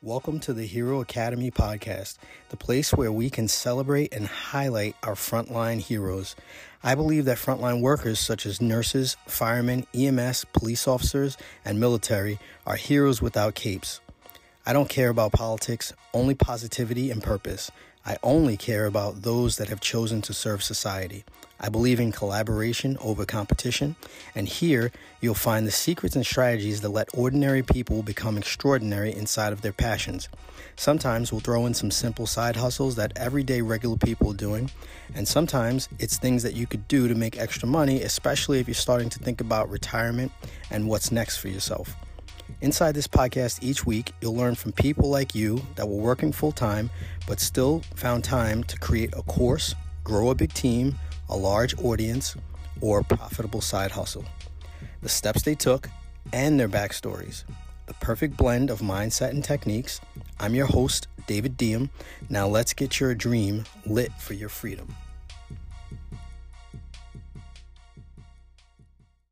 Welcome to the Hero Academy podcast, the place where we can celebrate and highlight our frontline heroes. I believe that frontline workers such as nurses, firemen, EMS, police officers, and military are heroes without capes. I don't care about politics, only positivity and purpose. I only care about those that have chosen to serve society. I believe in collaboration over competition, and here you'll find the secrets and strategies that let ordinary people become extraordinary inside of their passions. Sometimes we'll throw in some simple side hustles that everyday regular people are doing, and sometimes it's things that you could do to make extra money, especially if you're starting to think about retirement and what's next for yourself. Inside this podcast each week, you'll learn from people like you that were working full time but still found time to create a course, grow a big team, a large audience, or profitable side hustle. The steps they took and their backstories. The perfect blend of mindset and techniques. I'm your host, David Diem. Now let's get your dream lit for your freedom.